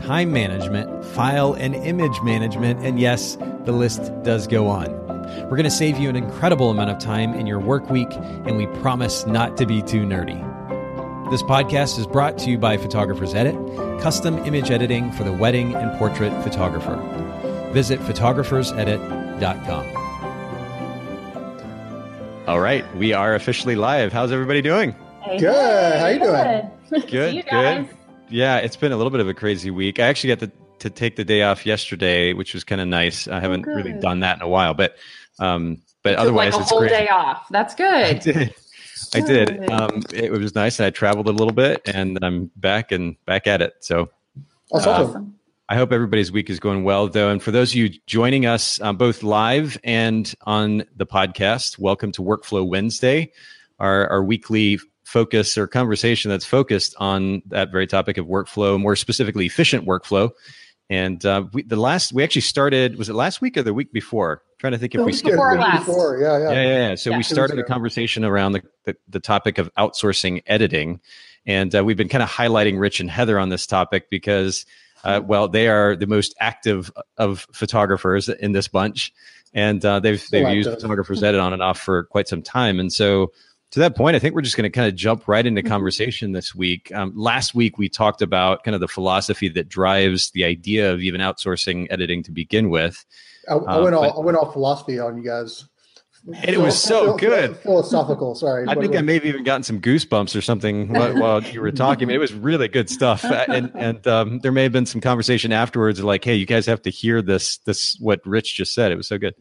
time management, file and image management, and yes, the list does go on. We're going to save you an incredible amount of time in your work week, and we promise not to be too nerdy. This podcast is brought to you by Photographers Edit, custom image editing for the wedding and portrait photographer. Visit photographersedit.com. All right, we are officially live. How's everybody doing? Hey, good. How you doing? Good. good yeah, it's been a little bit of a crazy week. I actually got to, to take the day off yesterday, which was kind of nice. I haven't oh, really done that in a while, but um, but otherwise, like a it's whole great. day off. That's good. I did. I did. Um, it was nice, and I traveled a little bit, and I'm back and back at it. So that's uh, awesome. I hope everybody's week is going well, though. And for those of you joining us um, both live and on the podcast, welcome to Workflow Wednesday, our, our weekly focus or conversation that's focused on that very topic of workflow, more specifically efficient workflow. And uh, we, the last we actually started was it last week or the week before? I'm trying to think if we skipped before last. Before, yeah, yeah, yeah, yeah. So yeah. we started a conversation around the, the, the topic of outsourcing editing, and uh, we've been kind of highlighting Rich and Heather on this topic because, uh, well, they are the most active of photographers in this bunch, and uh, they've they've so used photographers edit on and off for quite some time, and so to that point, I think we're just going to kind of jump right into mm-hmm. conversation this week. Um, last week, we talked about kind of the philosophy that drives the idea of even outsourcing editing to begin with. I, I went um, all I went all philosophy on you guys. And it was so good. Philosophical. Sorry. I think I may have even gotten some goosebumps or something while, while you were talking. I mean, it was really good stuff. And and um, there may have been some conversation afterwards, like, "Hey, you guys have to hear this. This what Rich just said. It was so good."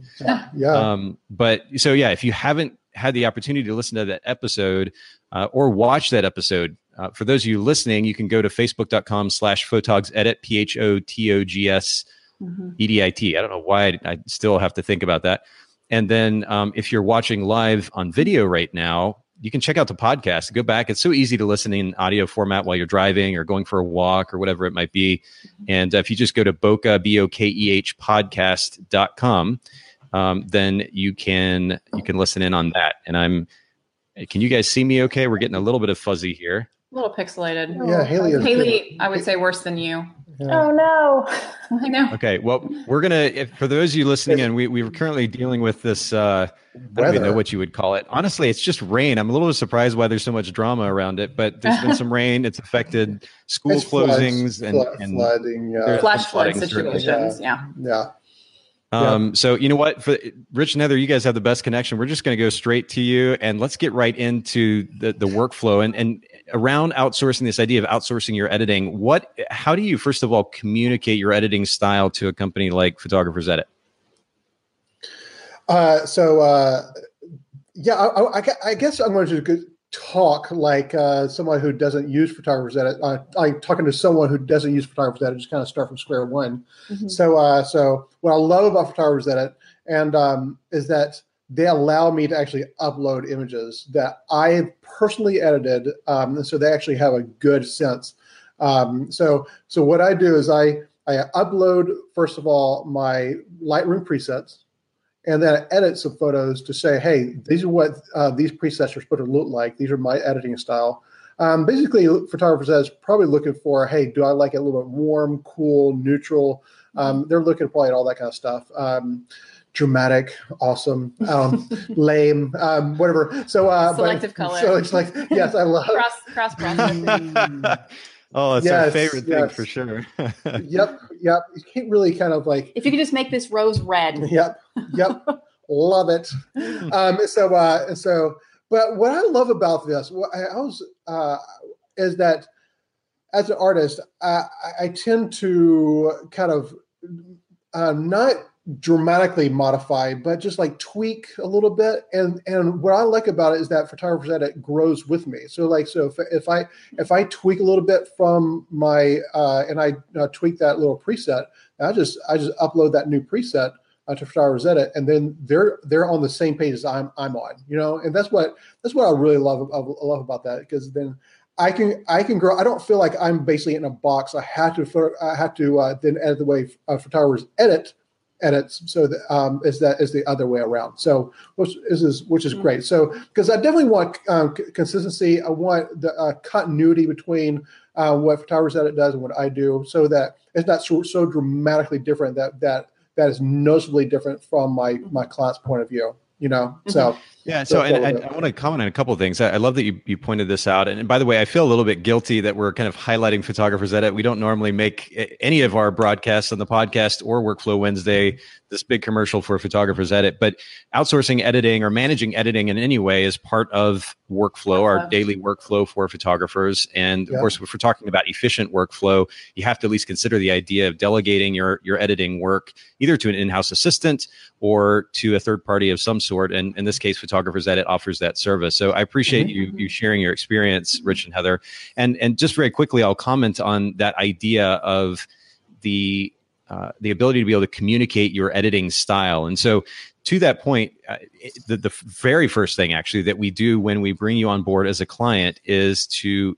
Yeah. Um, but so yeah, if you haven't had the opportunity to listen to that episode uh, or watch that episode, uh, for those of you listening, you can go to facebook.com slash photogs edit, P H O T O G S E D I T. I don't know why I, I, still have to think about that. And then um, if you're watching live on video right now, you can check out the podcast. Go back. It's so easy to listen in audio format while you're driving or going for a walk or whatever it might be. Mm-hmm. And uh, if you just go to Bokeh, B O K E H podcast.com, um, then you can you can listen in on that. And I'm can you guys see me okay? We're getting a little bit of fuzzy here. A little pixelated. Yeah, Haley. Haley, I would say worse than you. Yeah. Oh no! I know. Okay, well, we're gonna. If, for those of you listening in, we we are currently dealing with this. Uh, I don't even know what you would call it. Honestly, it's just rain. I'm a little surprised why there's so much drama around it, but there's been some rain. It's affected school it's closings floods, and, flood, and flooding, yeah. flash flood situations. Yeah. yeah. Um, So you know what, for Rich and Heather, you guys have the best connection. We're just going to go straight to you, and let's get right into the the workflow and and around outsourcing. This idea of outsourcing your editing. What? How do you first of all communicate your editing style to a company like Photographers Edit? Uh, so uh, yeah, I, I, I, guess I'm going to talk like uh, someone who doesn't use photographers edit. Uh, I'm talking to someone who doesn't use photographers edit, just kind of start from square one. Mm-hmm. So, uh, so what I love about photographers edit and um, is that they allow me to actually upload images that I personally edited, um, so they actually have a good sense. Um, so, so what I do is I I upload first of all my Lightroom presets and then I edit some photos to say, hey, these are what uh, these presets are supposed to look like. These are my editing style. Um, basically, photographers is probably looking for, hey, do I like it a little bit warm, cool, neutral? Um, they're looking probably at all that kind of stuff. Um, dramatic, awesome, um, lame, um, whatever. So uh, selective but, color. So it's like, yes, I love cross cross processing. Oh, it's yes, our favorite yes. thing for sure. yep, yep. You can't really kind of like. If you could just make this rose red. Yep, yep. love it. Um, so, uh, so, but what I love about this, what I, I was, uh, is that as an artist, I, I tend to kind of uh, not dramatically modify, but just like tweak a little bit. And and what I like about it is that Photographers Edit grows with me. So like so if, if I if I tweak a little bit from my uh, and I uh, tweak that little preset, I just I just upload that new preset. uh, to Photographer's Edit, and then they're they're on the same page as I'm I'm on, you know, and that's what that's what I really love I love about that because then I can I can grow. I don't feel like I'm basically in a box. I have to I have to uh, then edit the way uh, photographers edit edits. So that um, is that is the other way around. So which is which is great. So because I definitely want um, c- consistency. I want the uh, continuity between uh, what photographers edit does and what I do, so that it's not so, so dramatically different that that that is noticeably different from my my client's point of view you know so mm-hmm. Yeah so and I, I, want to comment on a couple of things. I, I, love that you, you pointed this out and, by the way i feel a little bit guilty that we're kind of highlighting photographers edit we don't normally make any of our broadcasts on the podcast or workflow wednesday this big commercial for photographers edit but outsourcing editing or managing editing in any way is part of workflow our uh-huh. daily workflow for photographers. And of course if we're talking about efficient workflow you have to at least consider the idea of delegating your your editing work either to an in-house assistant or to a third party of some sort. And in this case photographers edit offers that service so i appreciate mm-hmm. you you sharing your experience rich and heather and and just very quickly i'll comment on that idea of the uh, the ability to be able to communicate your editing style. And so, to that point, uh, the, the very first thing actually that we do when we bring you on board as a client is to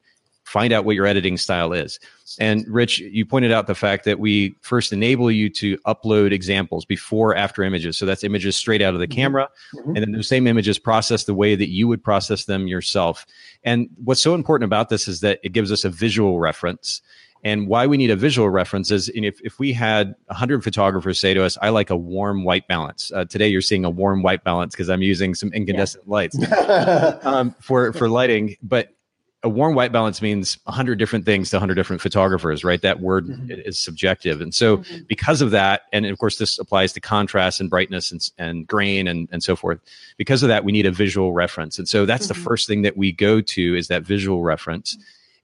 find out what your editing style is. And Rich, you pointed out the fact that we first enable you to upload examples before after images. So that's images straight out of the mm-hmm. camera. Mm-hmm. And then those same images processed the way that you would process them yourself. And what's so important about this is that it gives us a visual reference. And why we need a visual reference is if, if we had 100 photographers say to us, I like a warm white balance. Uh, today you're seeing a warm white balance because I'm using some incandescent yeah. lights um, for, for lighting. But a warm white balance means 100 different things to 100 different photographers, right? That word mm-hmm. is subjective. And so, mm-hmm. because of that, and of course, this applies to contrast and brightness and, and grain and, and so forth. Because of that, we need a visual reference. And so, that's mm-hmm. the first thing that we go to is that visual reference.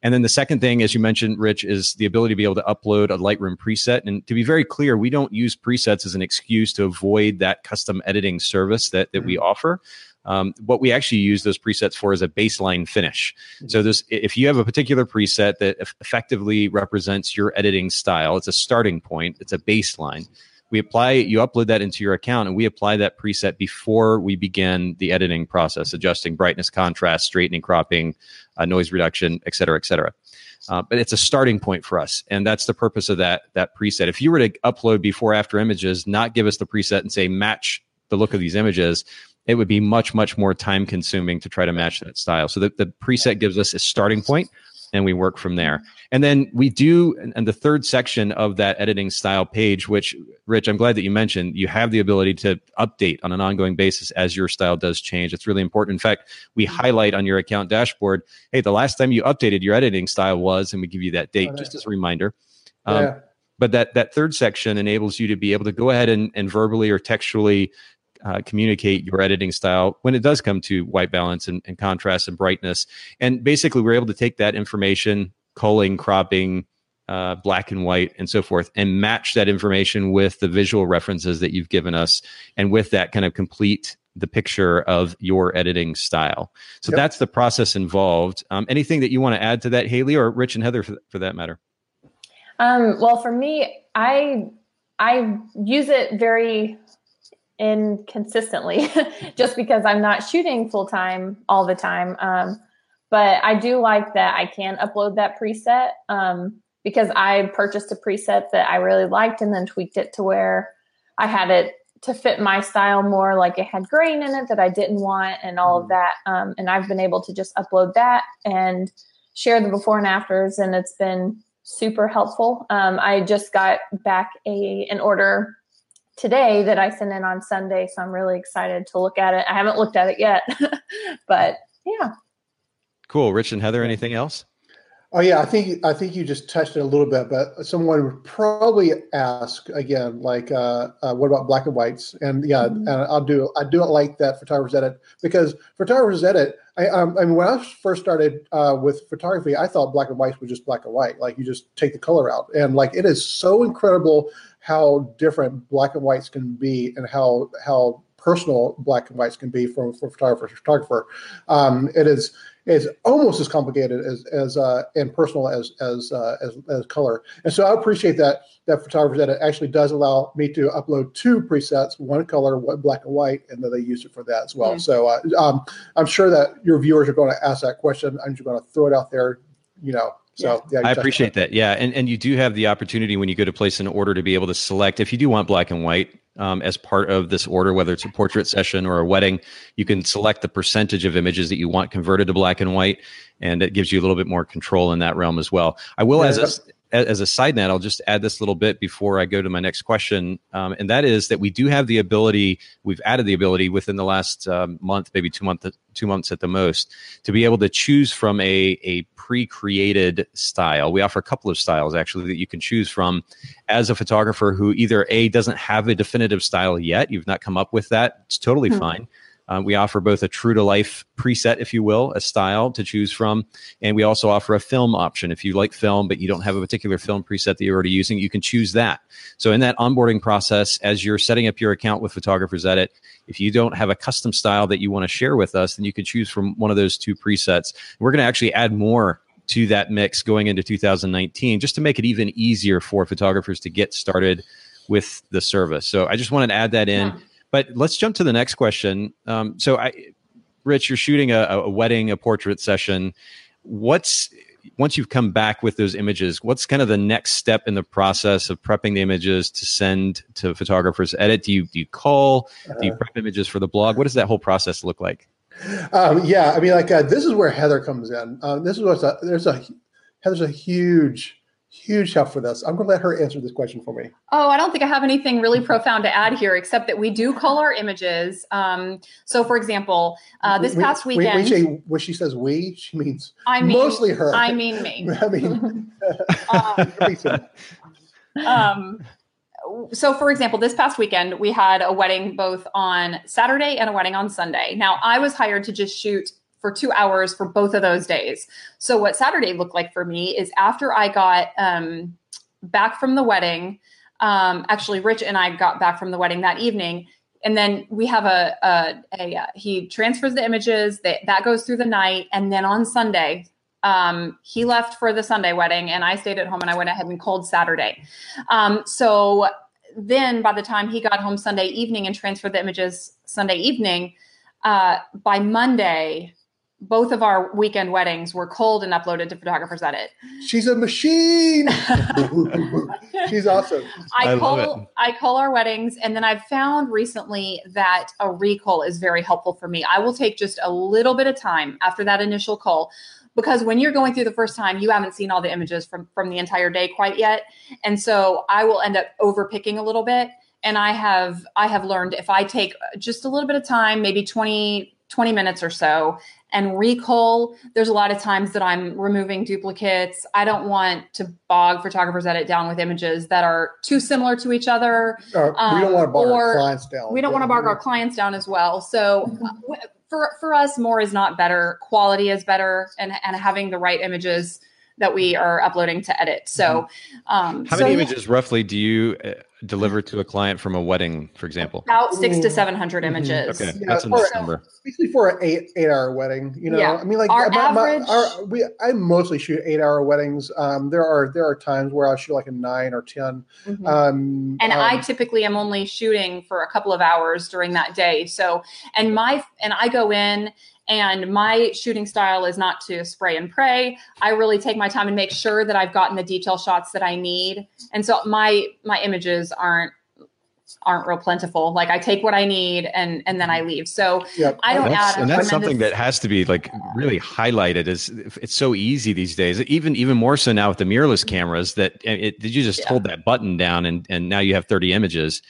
And then the second thing, as you mentioned, Rich, is the ability to be able to upload a Lightroom preset. And to be very clear, we don't use presets as an excuse to avoid that custom editing service that, that we mm-hmm. offer. Um, what we actually use those presets for is a baseline finish. So this, if you have a particular preset that effectively represents your editing style, it's a starting point, it's a baseline. We apply, you upload that into your account, and we apply that preset before we begin the editing process, adjusting brightness, contrast, straightening, cropping, uh, noise reduction, et cetera, et cetera. Uh, but it's a starting point for us, and that's the purpose of that that preset. If you were to upload before after images, not give us the preset and say match the look of these images, it would be much much more time consuming to try to match that style. So the, the preset gives us a starting point and we work from there. And then we do and the third section of that editing style page which rich i'm glad that you mentioned you have the ability to update on an ongoing basis as your style does change. It's really important. In fact we highlight on your account dashboard hey the last time you updated your editing style was and we give you that date just as a reminder. Um, yeah. but that that third section enables you to be able to go ahead and, and verbally or textually uh, communicate your editing style when it does come to white balance and, and, contrast and brightness. And basically, we're able to take that information, culling, cropping, uh, black and white, and so forth, and match that information with the visual references that you've given us, and with that kind of complete the picture of your editing style. So yep. that's the process involved. Um, anything that you want to add to that, Haley, or Rich and Heather, for, for that matter? Um, well, for me, I I use it very inconsistently just because I'm not shooting full time all the time. Um, but I do like that I can upload that preset um, because I purchased a preset that I really liked and then tweaked it to where I had it to fit my style more. Like it had grain in it that I didn't want and all of mm. that. Um, and I've been able to just upload that and share the before and afters, and it's been super helpful. Um, I just got back a an order today that I sent in on Sunday. So I'm really excited to look at it. I haven't looked at it yet, but yeah. Cool. Rich and Heather, anything else? Oh yeah, I think I think you just touched it a little bit, but someone would probably ask again, like, uh, uh, what about black and whites? And yeah, mm-hmm. and I'll do I do it like that photographers edit because photographers edit. I, um, I mean, when I first started uh, with photography, I thought black and whites were just black and white, like you just take the color out, and like it is so incredible how different black and whites can be and how how personal black and whites can be from, from photographer to photographer. Um, it is is almost as complicated as as uh, and personal as as, uh, as as color. And so I appreciate that that photographer that it actually does allow me to upload two presets, one color, one black and white, and then they use it for that as well. Mm-hmm. So uh, um, I'm sure that your viewers are going to ask that question. I'm just going to throw it out there. You know, so yeah, I appreciate that. Yeah, and and you do have the opportunity when you go to place an order to be able to select if you do want black and white um, as part of this order, whether it's a portrait session or a wedding, you can select the percentage of images that you want converted to black and white, and it gives you a little bit more control in that realm as well. I will, yeah, as a, as a side note, I'll just add this little bit before I go to my next question, um, and that is that we do have the ability. We've added the ability within the last um, month, maybe two months, two months at the most, to be able to choose from a a pre-created style. We offer a couple of styles actually that you can choose from as a photographer who either a doesn't have a definitive style yet. You've not come up with that. It's totally mm-hmm. fine um, we offer both a true to life preset, if you will, a style to choose from, and we also offer a film option. If you like film, but you don't have a particular film preset that you're already using, you can choose that. So in that onboarding process, as you're setting up your account with Photographers Edit, if you don't have a custom style that you want to share with us, then you can choose from one of those two presets. We're going to actually add more to that mix going into 2019 just to make it even easier for photographers to get started with the service. So I just wanted to add that in. Yeah but let's jump to the next question. Um, so, I, Rich, you're shooting a, a wedding, a portrait session. What's once you've come back with those images, what's kind of the next step in the process of prepping the images to send to photographers edit? Do you do you cull? Do you uh-huh. prep images for the blog? What does that whole process look like? Um, yeah, I mean, like uh, this is where Heather comes in. Um, this is what's a, there's a Heather's a huge huge help for this. I'm going to let her answer this question for me. Oh, I don't think I have anything really profound to add here, except that we do cull our images. Um, so, for example, uh, this we, past weekend, we, we, when she says "we," she means I mean, mostly her. I mean me. I mean, um, um, so for example this past weekend we had a wedding both on saturday and a wedding on sunday now i was hired to just shoot for two hours for both of those days. So what Saturday looked like for me is after I got um, back from the wedding. Um, actually, Rich and I got back from the wedding that evening, and then we have a, a, a, a he transfers the images that that goes through the night, and then on Sunday. Um, he left for the Sunday wedding, and I stayed at home, and I went ahead and culled Saturday. Um, so then, by the time he got home Sunday evening and transferred the images Sunday evening, uh, by Monday, both of our weekend weddings were culled and uploaded to Photographers Edit. She's a machine. She's awesome. I, I cull I cull our weddings, and then I've found recently that a recall is very helpful for me. I will take just a little bit of time after that initial cull because when you're going through the first time you haven't seen all the images from from the entire day quite yet and so i will end up overpicking a little bit and i have i have learned if i take just a little bit of time maybe 20 20 minutes or so and recall. there's a lot of times that i'm removing duplicates i don't want to bog photographers edit down with images that are too similar to each other uh, we don't want to bog our clients down we don't want to bog our clients down as well so mm-hmm. for for us more is not better quality is better and and having the right images that we are uploading to edit so mm-hmm. um, how many images roughly do you uh, deliver to a client from a wedding, for example? About six to seven hundred mm-hmm. images. Okay, yeah, that's a nice number. Basically, for an eight eight hour wedding, you know, yeah. I mean, like our my, average. My, our, we I mostly shoot eight hour weddings. Um, there are there are times where I'll shoot like a nine or 10 mm-hmm. um, and um, I typically am only shooting for a couple of hours during that day. So, and my and I go in and my shooting style is not to spray and pray. I really take my time and make sure that I've gotten the detail shots that I need. And so my my images aren't aren't real plentiful. Like I take what I need and and then I mm-hmm. leave. So yep. I don't that's, add. And that's something that has to be like really highlighted. Is it's so easy these days. Even even more so now with the mirrorless cameras that it, you just yeah. hold that button down and and now you have 30 images.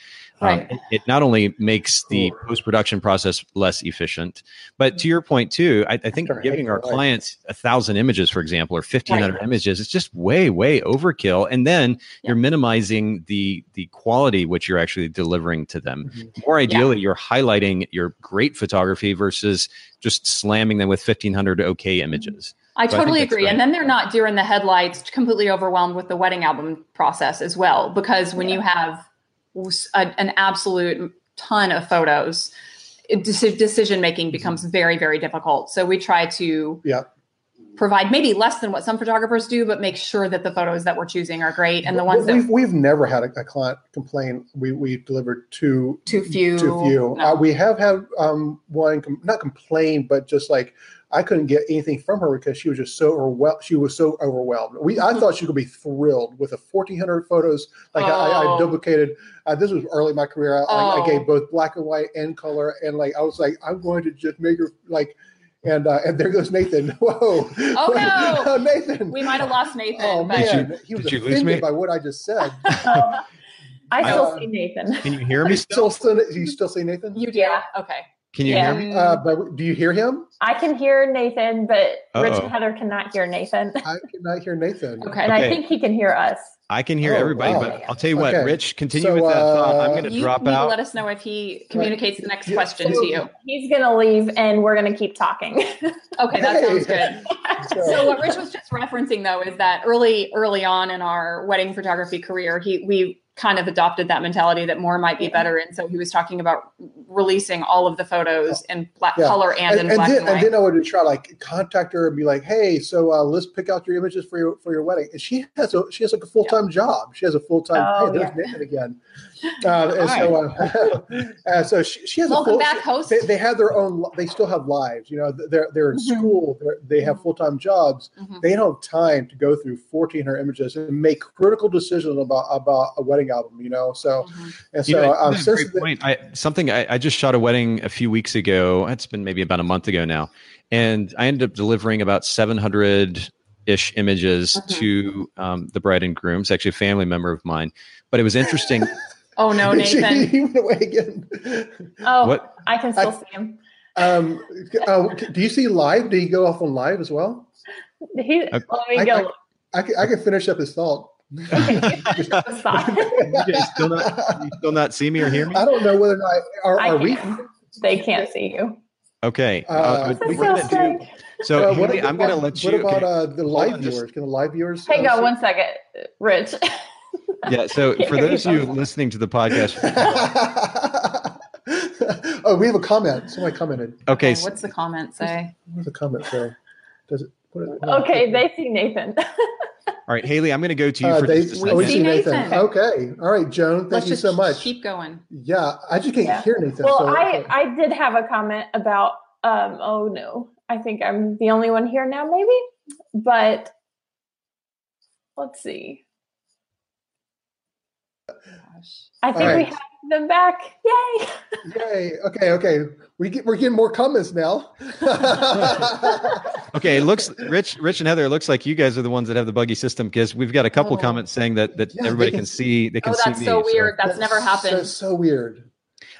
Um, right. Um, it, it, not only makes the post production process less efficient, but to your point too, I, I think giving our clients a thousand images, for example, or fifteen hundred right. images, it's just way, way overkill. And then yeah. you're minimizing the the quality which you're actually delivering to them. Mm-hmm. More ideally, yeah. you're highlighting your great photography versus just slamming them with fifteen hundred okay mm-hmm. images. I so totally I agree. Great. And then they're not deer in the headlights, completely overwhelmed with the wedding album process as well. Because when yeah. you have a, an absolute ton of photos, decision making mm-hmm. becomes very very difficult. So we try to yeah provide maybe less than what some photographers do, but make sure that the photos that we're choosing are great and the ones we've, that we've never had a, a, client complain we we delivered too too few. Too few. No. Uh, we have had um, one com- not complain, but just like I couldn't get anything from her because she was just so overwhelmed. She was so overwhelmed. We I thought she could be thrilled with a 1,400 photos. Like I, I Oh. duplicated. Uh, this was early in my career. I, I Oh. gave both black and white and color, and like I was like, I'm going to just make her like. And uh, and there goes Nathan. Whoa! Oh, no. Oh, Nathan! we might have lost Nathan. Oh but man, he was did you lose offended me? by what I just said. I still Uh, see Nathan. Can you hear me still? still, still you still see Nathan? you do. Yeah. Okay. Can you Yeah. hear me? Uh, but do you hear him? I can hear Nathan, but Rich Uh-oh. and Heather cannot hear Nathan. I cannot hear Nathan. Okay. And Okay. I think he can hear us. I can hear Oh, everybody, wow. but I'll tell you what, Okay. Rich, continue So, with that thought. I'm uh, going to drop need out. let us know if he communicates the next Yeah. question So- to you. He's going to leave and we're going to keep talking. Okay, that sounds good. So what Rich was just referencing though is that early early on in our wedding photography career, he we kind of adopted that mentality that more might be better, and so he was talking about releasing all of the photos in black Yeah. color and, in and, black then, and white. and then I would try like contact her and be like, "Hey, so uh, let's pick out your images for your for your wedding." And she has a she has like a full time job. She has a full time. Oh, hey, there's Nathan again. Uh, and so, uh, uh, so she, she has Welcome a full. back, host. They, they have their own. They still have lives. You know, they're they're in Mhm. school. They're, they have full time jobs. Mhm. They don't have time to go through 1,400 images and make critical decisions about about a wedding album. You know, so Mhm. and You so know, um, that's since great point. I, something I, I just shot a wedding a few weeks ago. It's been maybe about a month ago now, and I ended up delivering about 700 ish images Mhm. to um, the bride and groom. It's actually a family member of mine, but it was interesting. Oh no, Nathan. he went away again. oh, What? I can still I- see him. Um, uh, do you see live? Do you go off on live as well? He, Okay. let me I- go. I can, I can finish up his thought. Stop. you guys still not, you still not see me or hear me? I don't know whether or not are, I are we. can. They can't see you. Okay. Uh, Uh, we're so gonna do- so Uh, what Haley, about- I'm going to let you. What about okay. uh, the live on, just- viewers? Can the live viewers? Hang uh, on see- one second, Rich. yeah. So for those of you listening to the podcast, oh, we have a comment. Somebody commented. okay. Okay, what's the comment say? What's the comment say? Does it? What, what- okay, they see Nathan. All right, Haley, I'm going to go to you Uh, for they, just a We oh, we see see Nathan. Nathan. Okay. All right, Joan. Thank Let's you just so much. keep going. Yeah, I just can't Yeah. hear Nathan. well, so, I I did have a comment about. Um, oh no, I think I'm the only one here now, maybe. But let's see. I think All we have them back. Yay! Yay. Okay. Okay. We get we're getting more comments now. Okay, it looks Rich, Rich and Heather. It looks like you guys are the ones that have the buggy system because we've got a couple Oh. comments saying that that Yeah, everybody can- can see. They can Oh, see that's me. so weird. That's, never So, happened. so weird.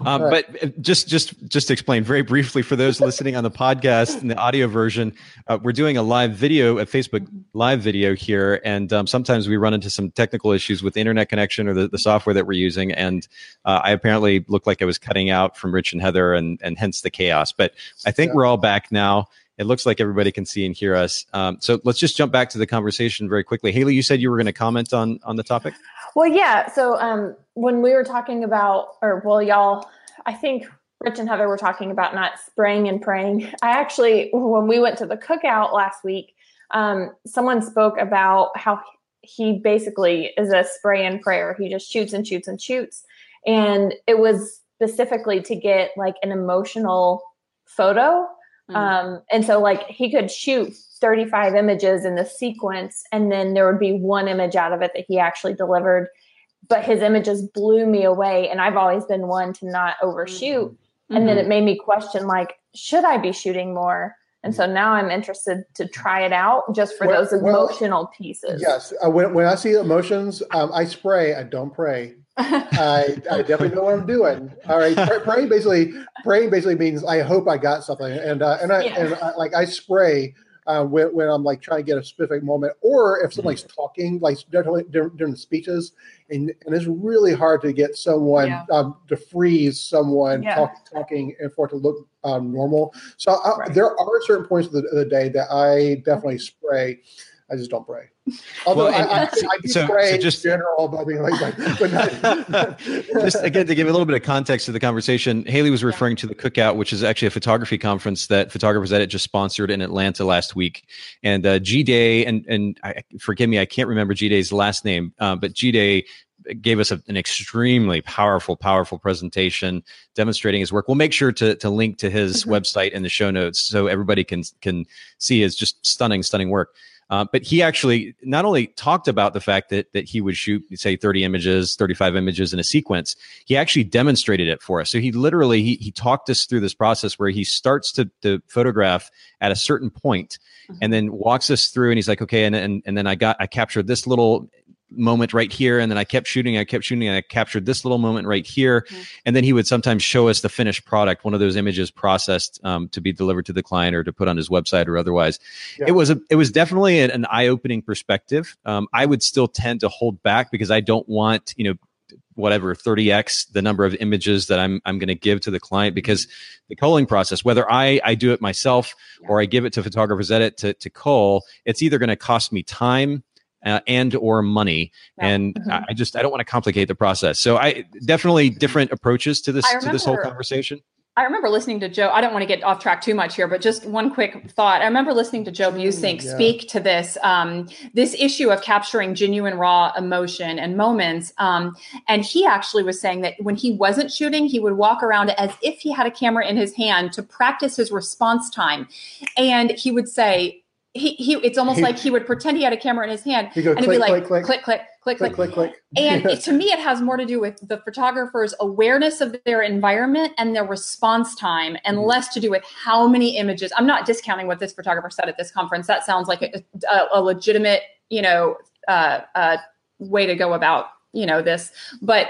Um, All right. But uh, just just just to explain very briefly for those listening on the podcast and the audio version, uh, we're doing a live video, a Facebook live video here, and um, sometimes we run into some technical issues with the internet connection or the, the software that we're using, and uh, I apparently looked like I was cutting out from Rich and Heather, and and hence the chaos. But I think Yeah. we're all back now. It looks like everybody can see and hear us. Um, so let's just jump back to the conversation very quickly. Haley, you said you were going to comment on on the topic. Well, yeah. So um, when we were talking about, or well, y'all, I think Rich and Heather were talking about not spraying and praying. I actually, when we went to the cookout last week, um, someone spoke about how he basically is a spray and prayer. He just shoots and shoots and shoots. And it was specifically to get like an emotional photo. Mhm. Um, and so like he could shoot 35 images in the sequence and then there would be one image out of it that he actually delivered. But his images blew me away. And I've always been one to not overshoot. And then Mhm. it made me question like, should I be shooting more? And so now I'm interested to try it out just for Well- those well, emotional pieces. Yes. Uh, when, when I see emotions, um, I spray. I don't pray. I, I definitely know what I'm doing. All right, Pray- praying basically praying basically means I hope I got something, and uh, and I Yeah. and I, like I spray uh, when, when I'm like trying to get a specific moment, or if somebody's talking, like definitely during, during speeches, and, and it's really hard to get someone Yeah. um, to freeze someone Yeah. talk, talking and for it to look um, normal. So I, Right. there are certain points of the, of the day that I definitely spray. I just don't pray. Although well, I, I, I, do so, pray so just, general, but I mean, like, but not, just again to give a little bit of context to the conversation, Haley was referring to the Cookout, which is actually a photography conference that Photographers Edit just sponsored in Atlanta last week. And uh, G Day, and and I, forgive me, I can't remember G Day's last name, uh, but G Day gave us a, an extremely powerful, powerful presentation demonstrating his work. We'll make sure to to link to his mm-hmm. website in the show notes so everybody can can see his just stunning, stunning work. Uh, but he actually not only talked about the fact that that he would shoot, say, 30 images, 35 images in a sequence, he actually demonstrated it for us. So he literally he, he talked us through this process where he starts to, to photograph at a certain point mm-hmm. and then walks us through and he's like, okay, and, and and then I got I captured this little moment right here and then i kept shooting i kept shooting and i captured this little moment right here. Mm-hmm. and then he would sometimes show us the finished product one of those images processed um, to be delivered to the client or to put on his website or otherwise. Yeah. it was a it was definitely an, an eye-opening perspective. Um, i would still tend to hold back because i don't want you know whatever 30x the number of images that I'm I'm going to give to the client because the culling process whether I I do it myself or I give it to photographers edit to to cull it's either going to cost me time uh, and or money yeah. and mm-hmm. i just i don't want to complicate the process so i definitely different approaches to this remember, to this whole conversation I remember listening to Joe. I don't want to get off track too much here, but just one quick thought. I remember listening to Joe Buissink yeah. speak to this um, this issue of capturing genuine, raw emotion and moments. Um, and he actually was saying that when he wasn't shooting, he would walk around as if he had a camera in his hand to practice his response time. And he would say, he, he it's almost he, like he would pretend he had a camera in his hand go, and he'd be like click click. click click click click, click, and to me it has more to do with the photographer's awareness of their environment and their response time and mm-hmm. less to do with how many images. I'm not discounting what this photographer said at this conference. That sounds like a, a, a legitimate you know uh, uh, way to go about you know this. But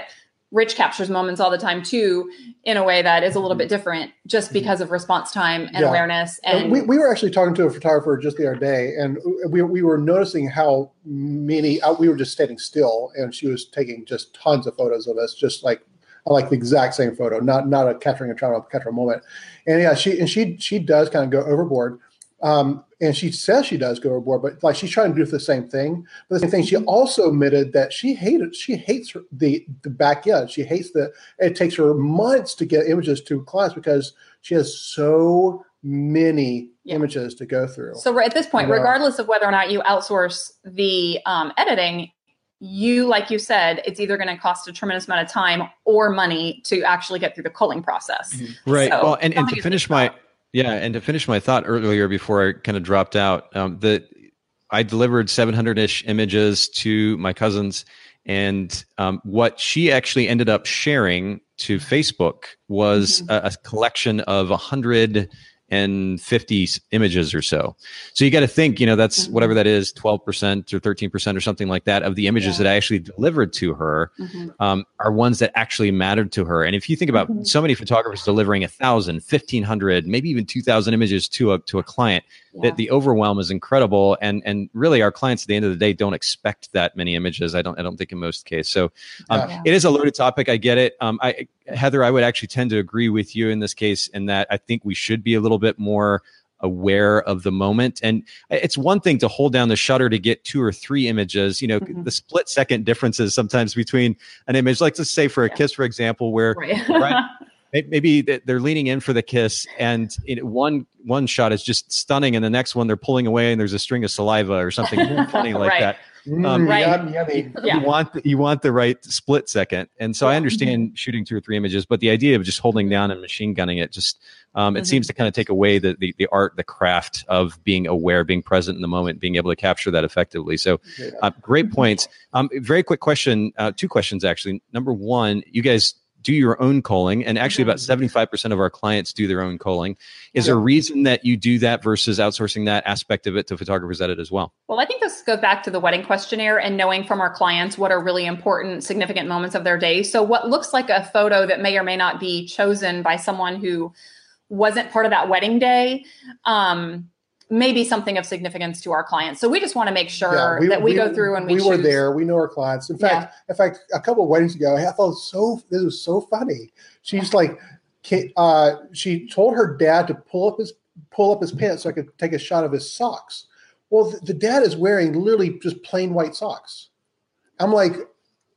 Rich captures moments all the time too, in a way that is a little bit different, just mm-hmm. because of response time and yeah. awareness. And we, we were actually talking to a photographer just the other day, and we, we were noticing how many uh, we were just standing still, and she was taking just tons of photos of us, just like I like the exact same photo, not not a capturing a to capture a moment. And yeah, she and she she does kind of go overboard. Um, and she says she does go overboard, but like she's trying to do the same thing. But the same thing, she also admitted that she hated, she hates her, the the back end. She hates the. It takes her months to get images to class because she has so many yeah. images to go through. So right at this point, regardless of whether or not you outsource the um, editing, you like you said it's either going to cost a tremendous amount of time or money to actually get through the culling process mm-hmm. right so, well and, and to finish my yeah, and to finish my thought earlier before I kind of dropped out, um, that I delivered 700 ish images to my cousins, and um, what she actually ended up sharing to Facebook was mm-hmm. a, a, collection of 100 and 50 images or so. So you got to think, you know, that's mm-hmm. whatever that is, 12% or 13% or something like that of the images yeah. that I actually delivered to her mm-hmm. um, are ones that actually mattered to her. And if you think about mm-hmm. so many photographers delivering a thousand, 1500, maybe even 2000 images to a, to a client, yeah. that the overwhelm is incredible. And, and really our clients at the end of the day don't expect that many images. I don't, I don't think in most cases. So um, yeah. it is a loaded topic. I get it. Um, I, Heather, I would actually tend to agree with you in this case in that I think we should be a little bit more aware of the moment. And it's one thing to hold down the shutter to get two or three images, you know, mm-hmm. the split second differences sometimes between an image, like let's say for a yeah. kiss, for example, where right. right, maybe they're leaning in for the kiss and one one shot is just stunning and the next one they're pulling away and there's a string of saliva or something funny like right. that Mm, um, right. Yum, yummy. You want the, you want the right split second, and so I understand mm-hmm. shooting two or three images, but the idea of just holding down and machine gunning it just um, it mm-hmm. seems to kind of take away the, the, the art, the craft of being aware, being present in the moment, being able to capture that effectively. So, uh, great points. Um, very quick question, uh, two questions actually. Number one, you guys do your own culling. and actually about 75% mm-hmm. of our clients do their own culling. Is there a reason that you do that versus outsourcing that aspect of it to photographers edit as well? Well, I think this goes back to the wedding questionnaire and knowing from our clients what are really important, significant moments of their day. So, what looks like a photo that may or may not be chosen by someone who wasn't part of that wedding day. Um, may be something of significance to our clients. So we just want to make sure yeah, we, that we, we, go through and we, we were there. We know our clients. In fact, yeah. in fact, a couple of weddings ago, I thought so. This was so funny. She's like, uh, she told her dad to pull up his pull up his pants so I could take a shot of his socks. well, the, the dad is wearing literally just plain white socks. I'm like,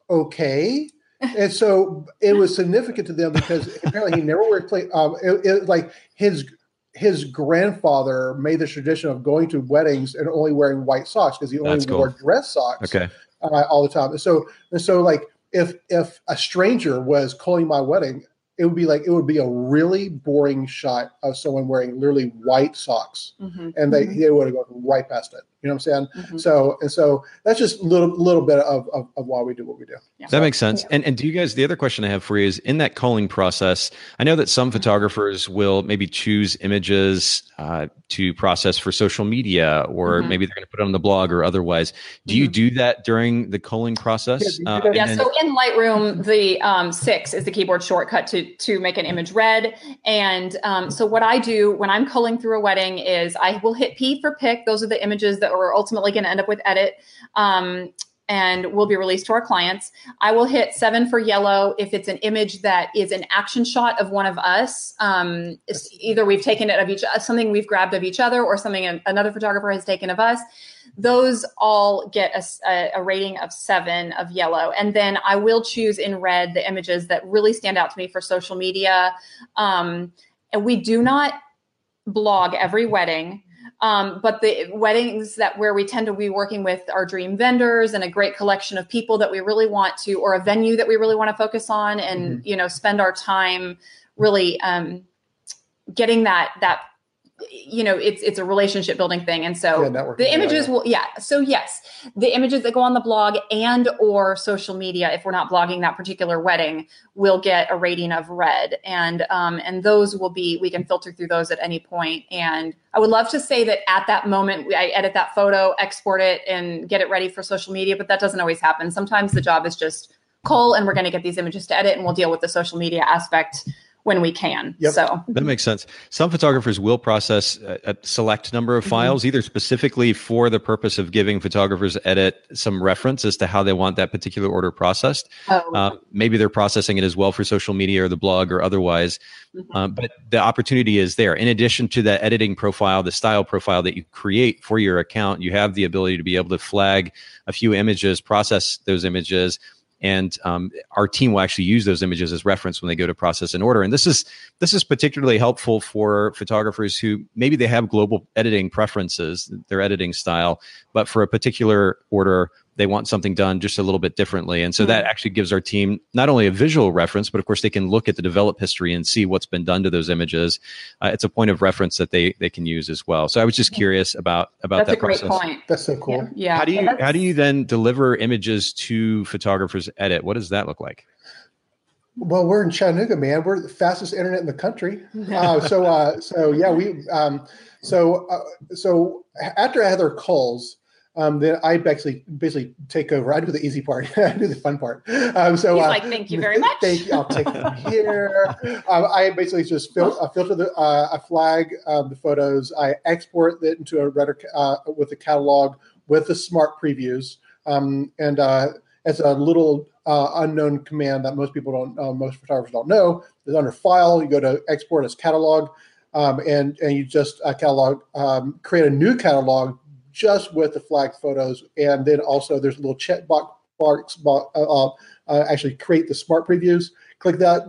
okay. and so it was significant to them because apparently he never wore play. Um, it, it, like his his grandfather made the tradition of going to weddings and only wearing white socks because he only That's wore cool. dress socks okay. uh, all the time. So and so like if if a stranger was culling my wedding, it would be like it would be a really boring shot of someone wearing literally white socks, mm-hmm. and they mm-hmm. they would have gone right past it. You know what I'm saying? Mm-hmm. So and so that's just a little little bit of, of, of why we do what we do. Yeah. That makes sense. Yeah. And and do you guys the other question I have for you is in that culling process, I know that some mm-hmm. photographers will maybe choose images uh, to process for social media or mm-hmm. maybe they're going to put it on the blog or otherwise. Do you mm-hmm. do that during the culling process? Yeah, uh, yeah so in Lightroom, the um, six is the keyboard shortcut to to make an image red. And um, so what I do when I'm culling through a wedding is I will hit P for pick. Those are the images that that we're ultimately going to end up with edit um, and will be released to our clients. I will hit seven for yellow if it's an image that is an action shot of one of us. Um, either we've taken it of each something we've grabbed of each other or something another photographer has taken of us. Those all get a, a rating of seven of yellow. And then I will choose in red the images that really stand out to me for social media. Um, and we do not blog every wedding um, but the weddings that where we tend to be working with our dream vendors and a great collection of people that we really want to, or a venue that we really want to focus on, and mm-hmm. you know, spend our time really um, getting that that you know it's it's a relationship building thing. And so yeah, the images will yeah. So yes the images that go on the blog and or social media if we're not blogging that particular wedding will get a rating of red. And um and those will be we can filter through those at any point. And i would love to say that at that moment i edit that photo export it and get it ready for social media but that doesn't always happen. Sometimes the job is just cull and we're going to get these images to edit and we'll deal with the social media aspect when we can. Yep. So that makes sense. Some photographers will process a, a select number of mm-hmm. files, mm-hmm. either specifically for the purpose of giving photographers edit some reference as to how they want that particular order processed. Oh. Uh, maybe they're processing it as well for social media or the blog or otherwise. Mm-hmm. Uh, but the opportunity is there. In addition to that editing profile, the style profile that you create for your account, you have the ability to be able to flag a few images, process those images and um, our team will actually use those images as reference when they go to process an order. And this is this is particularly helpful for photographers who maybe they have global editing preferences their editing style but for a particular order they want something done just a little bit differently. And so mm-hmm. that actually gives our team not only a visual reference, but of course they can look at the develop history and see what's been done to those images. Uh, it's a point of reference that they they can use as well. So I was just curious about about That's that a great process. point. That's so cool. Yeah. yeah. How do you yeah, how do you then deliver images to photographers edit? What does that look like? Well, we're in Chattanooga, man. We're the fastest internet in the country. Uh, so, uh, so yeah, we. Um, so, uh, so after Heather culls, um, then I basically basically take over. I do the easy part. I do the fun part. Um, so He's uh, like, thank you very much. Thank you. I'll take it here. Um, I basically just fil- uh, filter the uh, I flag um, the photos. I export it into a Redder uh, with a catalog with the smart previews. Um, and uh, as a little uh, unknown command that most people don't, most photographers don't know, is under File. You go to Export as Catalog. Um, and and you just uh, catalog um, create a new catalog just with the flagged photos. And then also there's a little check box, box uh, uh, uh, actually create the smart previews. Click that.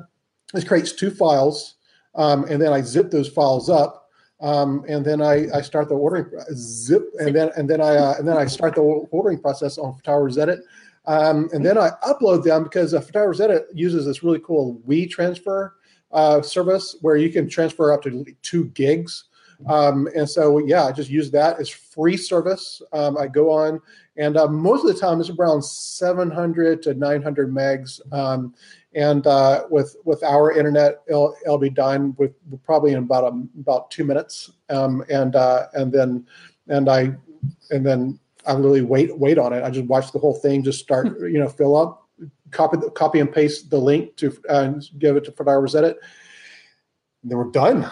This creates two files. Um, and then I zip those files up. Um, and then I, I start the ordering zip, and then and then I uh, and then I start the ordering process on Photographer's Edit, um, and then I upload them because uh, Edit uses this really cool WeTransfer uh, service where you can transfer up to two gigs um, and so, yeah, I just use that as free service. Um, I go on, and uh, most of the time it's around 700 to 900 megs. Um, and uh, with with our internet, it'll, it'll, be done with probably in about a, about two minutes. Um, and uh, and then and I and then I really wait wait on it. I just watch the whole thing, just start you know fill up, copy copy and paste the link to uh, give it to Photographer's Edit. And then we're done.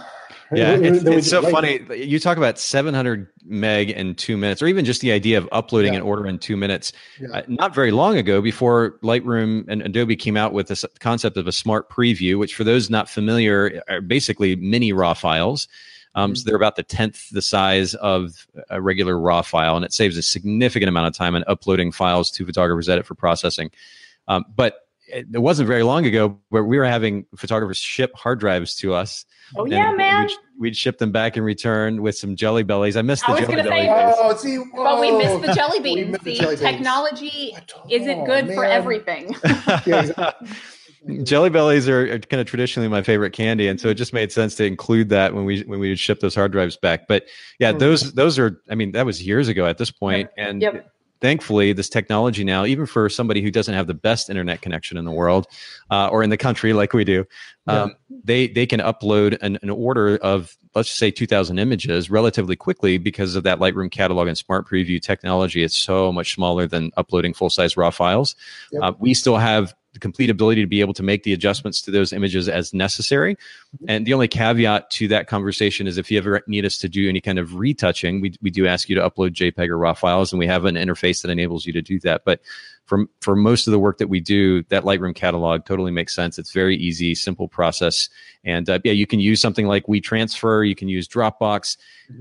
Yeah, it's, it's so funny. You talk about 700 meg in two minutes, or even just the idea of uploading yeah. an order in two minutes. Yeah. Uh, not very long ago, before Lightroom and Adobe came out with this concept of a smart preview, which for those not familiar are basically mini RAW files. Um, so they're about the tenth the size of a regular RAW file, and it saves a significant amount of time in uploading files to Photographers Edit for processing. Um, but it, it wasn't very long ago where we were having photographers ship hard drives to us. Oh yeah, man. We'd, we'd, ship them back in return with some jelly bellies. I missed the I jelly bellies. Oh, see, whoa. but we missed the jelly beans. missed the See, jelly technology Oh, isn't good for everything. Jelly bellies are, are kind of traditionally my favorite candy, and so it just made sense to include that when we when we would ship those hard drives back. But yeah, Hmm. those those are. I mean, that was years ago at this point, and Yep. Thankfully, this technology now, even for somebody who doesn't have the best internet connection in the world uh, or in the country like we do, um, they they can upload an, an order of let's just say 2,000 images relatively quickly because of that Lightroom catalog and Smart Preview technology. It's so much smaller than uploading full size raw files. Yep. Uh, we still have the complete ability to be able to make the adjustments to those images as necessary. And the only caveat to that conversation is if you ever need us to do any kind of retouching, we, we do ask you to upload JPEG or RAW files, and we have an interface that enables you to do that. But for, for most of the work that we do, that Lightroom catalog totally makes sense. It's very easy, simple process. And uh, yeah, you can use something like WeTransfer, you can use Dropbox,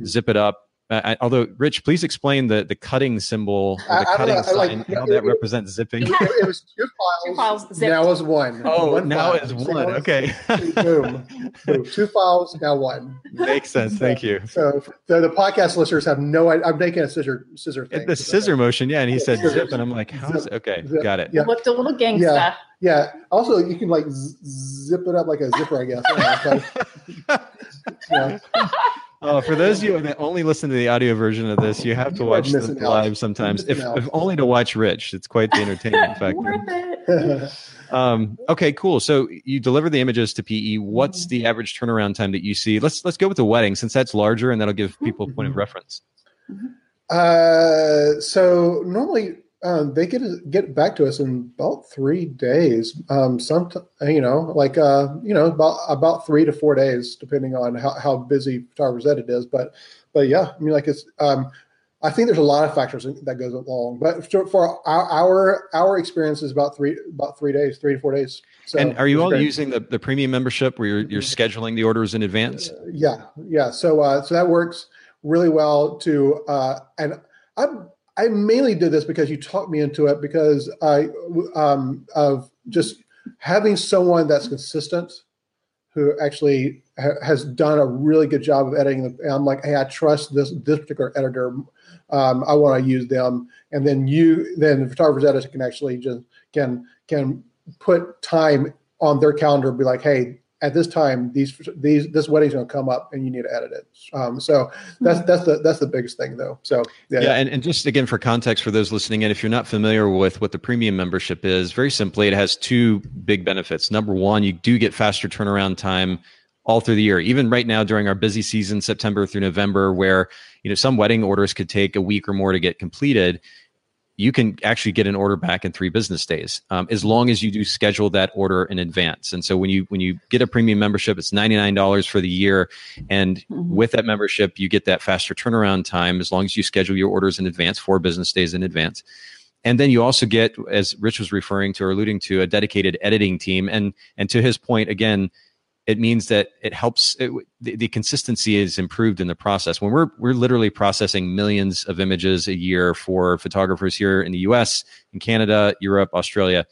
zip it up. Uh, I, although, Rich, please explain the, the cutting symbol, or the I cutting know, I sign, no, how that it- represents zipping. It, it was two files. Two files zipped. Now is one. Oh, one now file. it's So one. Okay. boom, boom. Two files, now one. Makes sense. Thank you. So the, the podcast listeners have no idea. I'm making a scissor scissor thing. The scissor motion, yeah. And he said Zip. zip, and I'm like, how's it? Okay, Zip. got it. Yeah. Looked a little gangsta. Yeah. Yeah. Also, you can like z- zip it up like a zipper, I guess. Yeah. Oh, for those of you that only listen to the audio version of this, you have to You watch the missing out. live sometimes, if, if only to watch Rich. It's quite the entertainment factor. Worth it. Um, okay, cool. So you deliver the images to PE. What's the average turnaround time that you see? Let's let's go with the wedding since that's larger and that'll give people a point of reference. Uh, so normally um, they get get back to us in about three days. Um, some you know, like uh, you know, about about three to four days, depending on how, how busy photographer's edit is. But but yeah, I mean, like it's. Um, I think there's a lot of factors that goes along, but for, for our, our our experience is about three about three days, three to four days. So and are you all great. using the, the premium membership where you're, you're scheduling the orders in advance? Yeah, yeah. So uh, so that works really well to uh, and I I mainly did this because you talked me into it because I um, of just having someone that's consistent who actually ha- has done a really good job of editing. And I'm like, hey, I trust this this particular editor. Um, I want to use them, and then you then the photographer's editor can actually just can can put time on their calendar and be like, hey, at this time, these these this wedding's going to come up, and you need to edit it. Um, so that's that's the that's the biggest thing, though. So yeah, Yeah, and, and just again for context for those listening in, if you're not familiar with what the premium membership is, very simply, it has two big benefits. Number one, you do get faster turnaround time all through the year. Even right now during our busy season, September through November, where you know some wedding orders could take a week or more to get completed. You can actually get an order back in three business days, um, as long as you do schedule that order in advance. And so when you when you get a premium membership, it's ninety nine dollars for the year, and Mhm. with that membership, you get that faster turnaround time as long as you schedule your orders in advance, four business days in advance. And then you also get, as Rich was referring to or alluding to, a dedicated editing team. And and to his point, again, it means that it helps. It, the, the consistency is improved in the process. When we're we're literally processing millions of images a year for photographers here in the U.S., in Canada, Europe, Australia.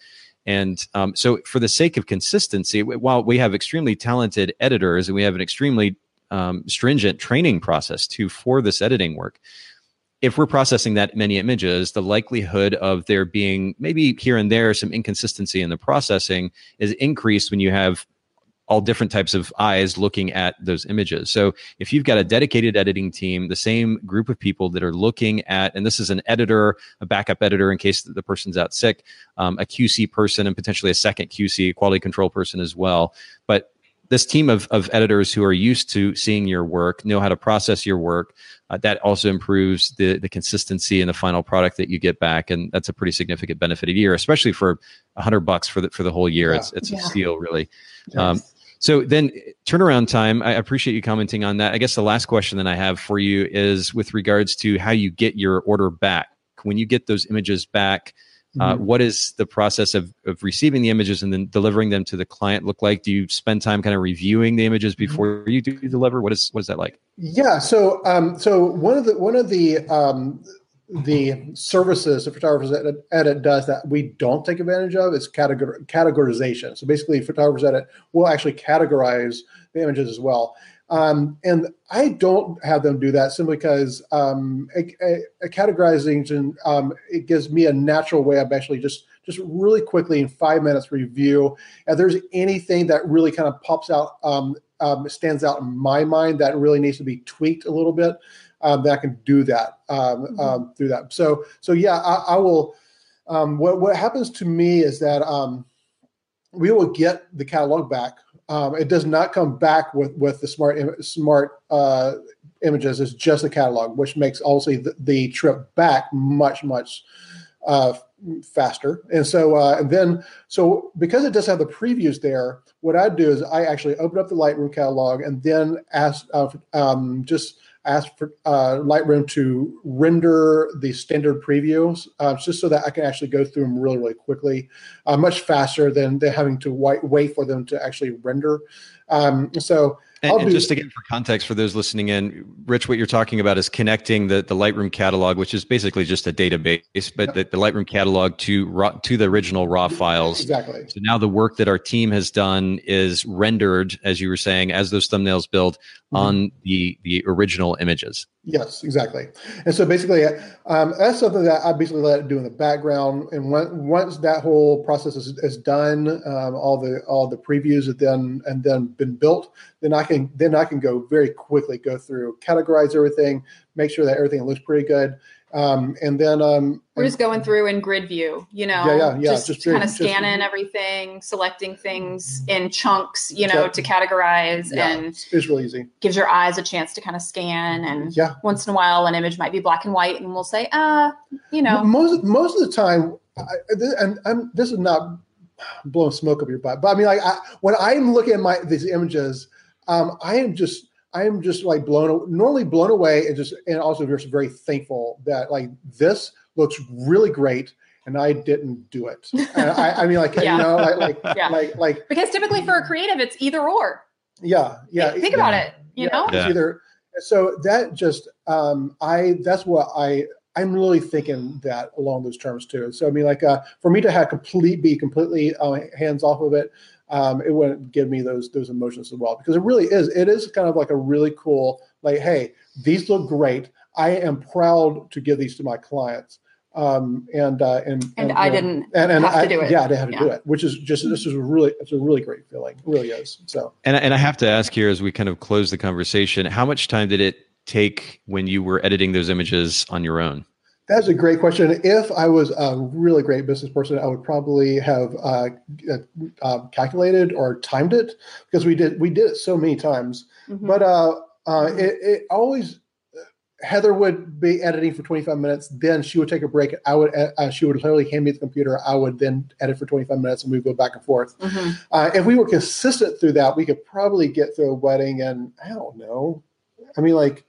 And um, so, for the sake of consistency, while we have extremely talented editors and we have an extremely um, stringent training process too for this editing work, if we're processing that many images, the likelihood of there being maybe here and there some inconsistency in the processing is increased when you have all different types of eyes looking at those images. So if you've got a dedicated editing team, the same group of people that are looking at, and this is an editor, a backup editor in case the person's out sick, um, a QC person, and potentially a second QC, quality control person as well. But this team of, of editors who are used to seeing your work know how to process your work. Uh, that also improves the the consistency in the final product that you get back, and that's a pretty significant benefit a year, especially for a hundred bucks for the for the whole year. Yeah. It's it's Yeah. a steal, really. Um, so then turnaround time, I appreciate you commenting on that. I guess the last question that I have for you is with regards to how you get your order back. When you get those images back, Uh, what is the process of, of receiving the images and then delivering them to the client look like? Do you spend time kind of reviewing the images Mm-hmm. before you do deliver? What is what is that like? Yeah. So, um, so one of the one of the um, the services the photographers edit, edit does that we don't take advantage of is categor- categorization. So basically, photographers edit will actually categorize the images as well. Um, and I don't have them do that simply because um, a, a, a categorization um, it gives me a natural way of actually just just really quickly in five minutes review. If there's anything that really kind of pops out, um, um, stands out in my mind that really needs to be tweaked a little bit, um, that I can do that um, Mhm. um, through that. So so yeah, I, I will. Um, what what happens to me is that um, we will get the catalog back. Um, it does not come back with with the smart im- smart uh, images. It's just the catalog, which makes obviously the, the trip back much much uh, faster. And so uh, and then so because it does have the previews there, what I do is I actually open up the Lightroom catalog and then ask uh, um, just ask for uh, Lightroom to render the standard previews, uh, just so that I can actually go through them really, really quickly, uh, much faster than, than having to wait, wait for them to actually render. Um, so And, and just again for context for those listening in, Rich, what you're talking about is connecting the, the Lightroom catalog, which is basically just a database, but the, the Lightroom catalog to raw, to the original raw files. exactly. So now the work that our team has done is rendered, as you were saying, as those thumbnails build Mhm. on the the original images. Yes, exactly. And so basically, um, that's something that I basically let it do in the background. And when, once that whole process is, is done, um, all the all the previews have then and then been built, then I can then I can go very quickly go through, categorize everything, make sure that everything looks pretty good, um, and then um, We're just going through in grid view, you know, Yeah, yeah, yeah, just, just kind of scanning everything, selecting things in chunks, you know, Yeah. to categorize yeah, and it's, really easy. gives your eyes a chance to kind of scan. And Yeah. once in a while, an image might be black and white, and we'll say, ah, you know, most most of the time, I, and I'm, this is not blowing smoke up your butt, but I mean, like I, when I'm looking at my these images, um, I am just I am just like blown normally blown away and just and also just very thankful that like this looks really great and I didn't do it. I, I mean, like Yeah. you know, like like Yeah. like like because typically for a creative, it's either or. yeah yeah. think about it, you know? either so that just um i that's what i i'm really thinking that along those terms too so i mean like uh for me to have complete be completely uh, hands off of it um it wouldn't give me those those emotions as well because it really is it is kind of like a really cool like hey these look great i am proud to give these to my clients um and uh and And you I didn't and, and have to I, do it. yeah i didn't have to Yeah. do it which is just this is a really it's a really great feeling it really is so And and I have to ask here as we kind of close the conversation, how much time did it take when you were editing those images on your own? That's a great question. If I was a really great business person, I would probably have uh, uh, uh, calculated or timed it because we did we did it so many times. Mhm. But uh, uh, it, it always Heather would be editing for 25 minutes. Then she would take a break. I would uh, she would literally hand me the computer. I would then edit for 25 minutes, and we would go back and forth. Mhm. Uh, if we were consistent through that, we could probably get through a wedding. And I don't know. I mean, like,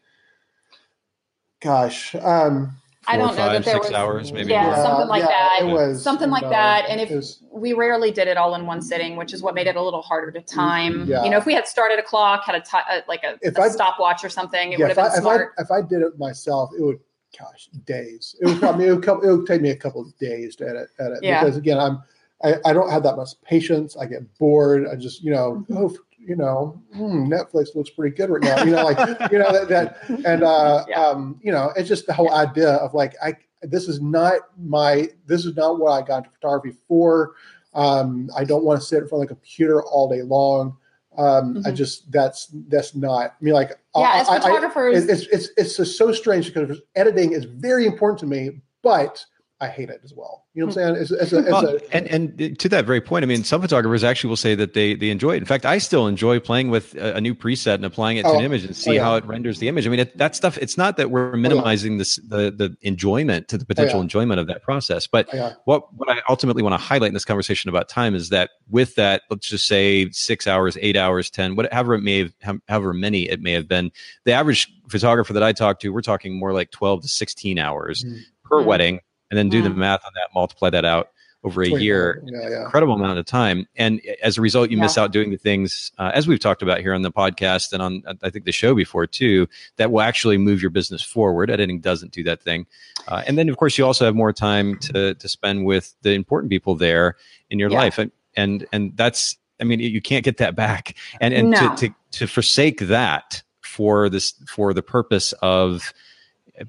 gosh. Um, I don't know five, that there six was hours, maybe Yeah, more. something like that. It was something like uh, that. And if was- we rarely did it all in one sitting, which is what made it a little harder to time. Yeah. You know, if we had started a clock, had a uh, like a, If a I- stopwatch or something, it yeah, would if have I, been if, I, if I did it myself, it would, gosh, days. It would probably it would, come, it would take me a couple of days to edit, edit Yeah. because again, I'm I, I don't have that much patience. I get bored. I just you know oh you know hmm, Netflix looks pretty good right now. You know like you know that, that and uh, Yeah. um, you know it's just the whole idea of like I this is not my this is not what I got into photography for. Um, I don't want to sit in front of the computer all day long. Um, I Mhm. just that's that's not. I mean, like yeah, I- as I- I- photographers, it's it's it's just so strange because editing is very important to me, but I hate it as well. You know what I'm saying? It's, it's a, it's Well, a, and and to that very point, I mean, some photographers actually will say that they they enjoy it. In fact, I still enjoy playing with a, a new preset and applying it to Oh, an image and see oh, yeah. how it renders the image. I mean, it, that stuff. It's not that we're minimizing this the the enjoyment to the potential yeah. enjoyment of that process, but yeah, what what I ultimately want to highlight in this conversation about time is that with that, let's just say six hours, eight hours, ten, whatever it may have, however many it may have been, the average photographer that I talk to, we're talking more like twelve to sixteen hours Mhm. per Mhm. wedding and then do the math on that, multiply that out over a year, yeah, yeah. incredible amount of time. And as a result, you yeah. miss out doing the things, uh, as we've talked about here on the podcast and on, I think, the show before too, that will actually move your business forward. Editing doesn't do that thing. Uh, and then, of course, you also have more time to, to spend with the important people there in your life. And, and, and that's, I mean, you can't get that back. And, and no. to, to, to forsake that for this, for the purpose of,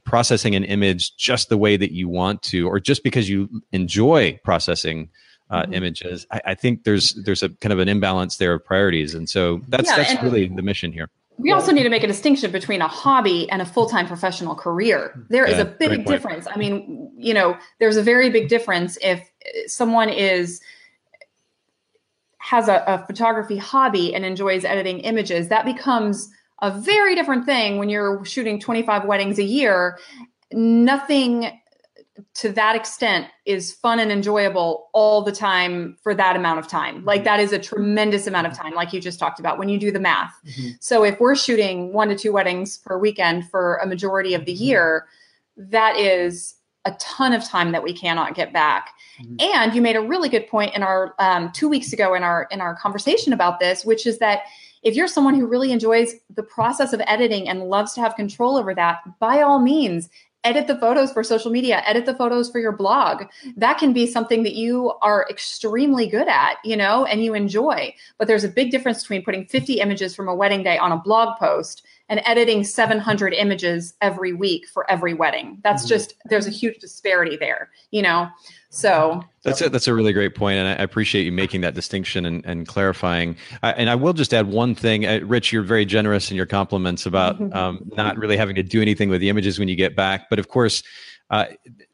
processing an image just the way that you want to, or just because you enjoy processing uh, mm-hmm. images, I, I, think there's there's a kind of an imbalance there of priorities, and so that's yeah, that's really the mission here. We also need to make a distinction between a hobby and a full time professional career. There is yeah, a big difference. I mean, you know, there's a very big difference if someone is has a, a photography hobby and enjoys editing images. That becomes a very different thing when you're shooting 25 weddings a year. Nothing to that extent is fun and enjoyable all the time for that amount of time. Like that is a tremendous amount of time, like you just talked about when you do the math. Mm-hmm. So if we're shooting one to two weddings per weekend for a majority of the mm-hmm. year, that is a ton of time that we cannot get back. Mm-hmm. And you made a really good point in our um, two weeks ago in our in our conversation about this, which is that if you're someone who really enjoys the process of editing and loves to have control over that, by all means, edit the photos for social media, edit the photos for your blog. That can be something that you are extremely good at, you know, and you enjoy. But there's a big difference between putting 50 images from a wedding day on a blog post and editing 700 images every week for every wedding. That's mm-hmm. just, there's a huge disparity there, you know? So that's a, that's a really great point, and I appreciate you making that distinction and, and clarifying. I, and I will just add one thing, uh, Rich. You're very generous in your compliments about um, not really having to do anything with the images when you get back. But of course, uh,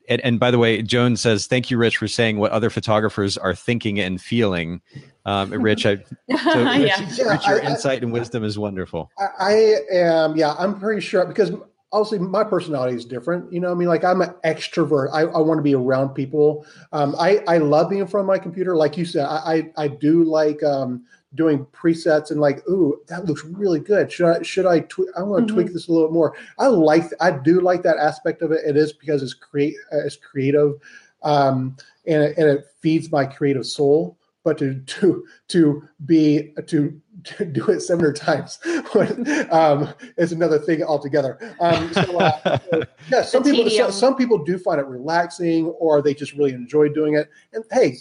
and, and, by the way, Joan says, "Thank you, Rich, for saying what other photographers are thinking and feeling." Um, Rich, I, so Rich, yeah. Rich, your I, insight and wisdom is wonderful. I am, yeah, I'm pretty sure because obviously my personality is different. You know, I mean, like I'm an extrovert. I, I want to be around people. Um, I, I love being in front of my computer. Like you said, I, I, I do like um, doing presets and like, ooh, that looks really good. Should I, should I, tw- I want to mm-hmm. tweak this a little bit more. I like, I do like that aspect of it. It is because it's create, it's creative. Um, and, it, and it feeds my creative soul but to to to be to, to do it 700 times um, is another thing altogether. Um, so, uh, yeah, some people some, some, people do find it relaxing, or they just really enjoy doing it. And hey,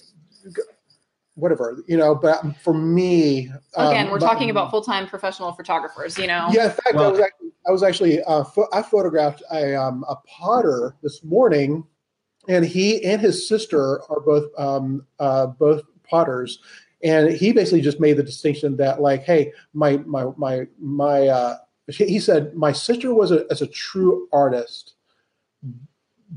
whatever you know. But for me, again, um, we're talking about full time professional photographers. You know, yeah. In fact, well, I was actually I was actually uh, fo- I photographed a um, a potter this morning and he and his sister are both um, uh, both potters. And he basically just made the distinction that like hey my my my my uh he said my sister was a as a true artist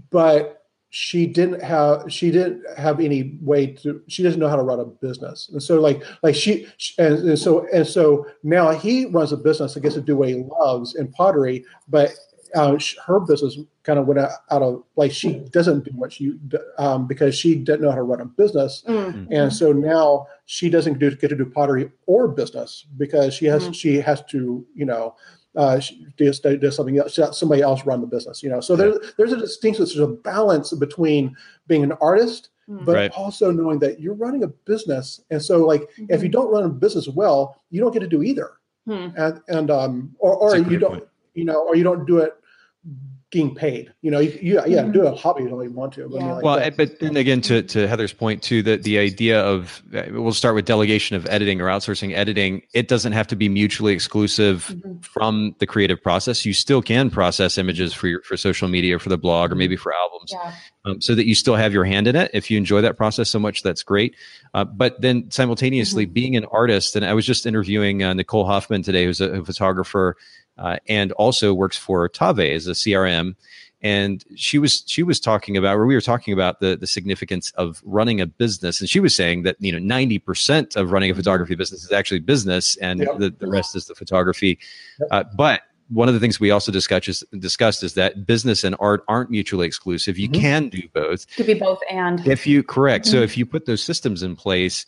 but she didn't have she didn't have any way to she doesn't know how to run a business. And so like like she and, and so and so now he runs a business and gets to do what he loves in pottery but uh, her business kind of went out, of like she doesn't do what she um, because she didn't know how to run a business mm-hmm. and so now she doesn't do, get to do pottery or business because she has mm-hmm. she has to you know uh, does, does something else somebody else run the business you know so there, there's a distinction there's a balance between being an artist mm-hmm. but right. also knowing that you're running a business and so like if you mm-hmm. don't run a business well you don't get to do either hmm. and and um or, or you don't point. you know or you don't do it being paid. You know, you, you yeah, mm-hmm. do a hobby you don't even want to. But yeah. like well, that. but then again, to, to Heather's point too, that the idea of uh, we'll start with delegation of editing or outsourcing editing. It doesn't have to be mutually exclusive mm-hmm. from the creative process. You still can process images for your for social media, for the blog, or maybe for albums, yeah. um, so that you still have your hand in it. If you enjoy that process so much, that's great. Uh, but then simultaneously, mm-hmm. being an artist, and I was just interviewing uh, Nicole Hoffman today, who's a, a photographer uh, and also works for Tave as a CRM. And she was she was talking about, where we were talking about the the significance of running a business, and she was saying that you know ninety percent of running a photography business is actually business, and yep. the, the rest is the photography. Yep. Uh, but one of the things we also discussed is, discussed is that business and art aren't mutually exclusive. You mm-hmm. can do both. Could be both and. If you correct, mm-hmm. so if you put those systems in place,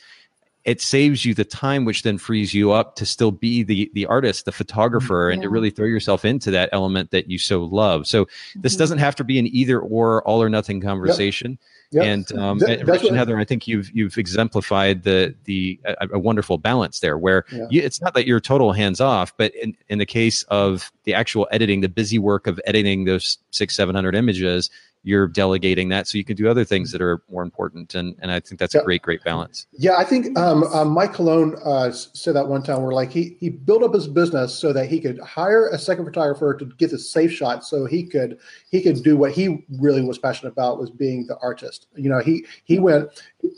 it saves you the time, which then frees you up to still be the the artist, the photographer, and to really throw yourself into that element that you so love. So this mm-hmm. doesn't have to be an either or, all or nothing conversation. Yep. Yep. And um, that, Rich and Heather, I think you've you've exemplified the the a, a wonderful balance there, where yeah. you, it's not that you're total hands off, but in, in the case of the actual editing, the busy work of editing those six seven hundred images, you're delegating that so you can do other things that are more important. And and I think that's yeah. a great, great balance. Yeah, I think um, uh, Mike Colon uh, said that one time where like he he built up his business so that he could hire a second photographer to get the safe shot, so he could he could do what he really was passionate about was being the artist. You know, he he went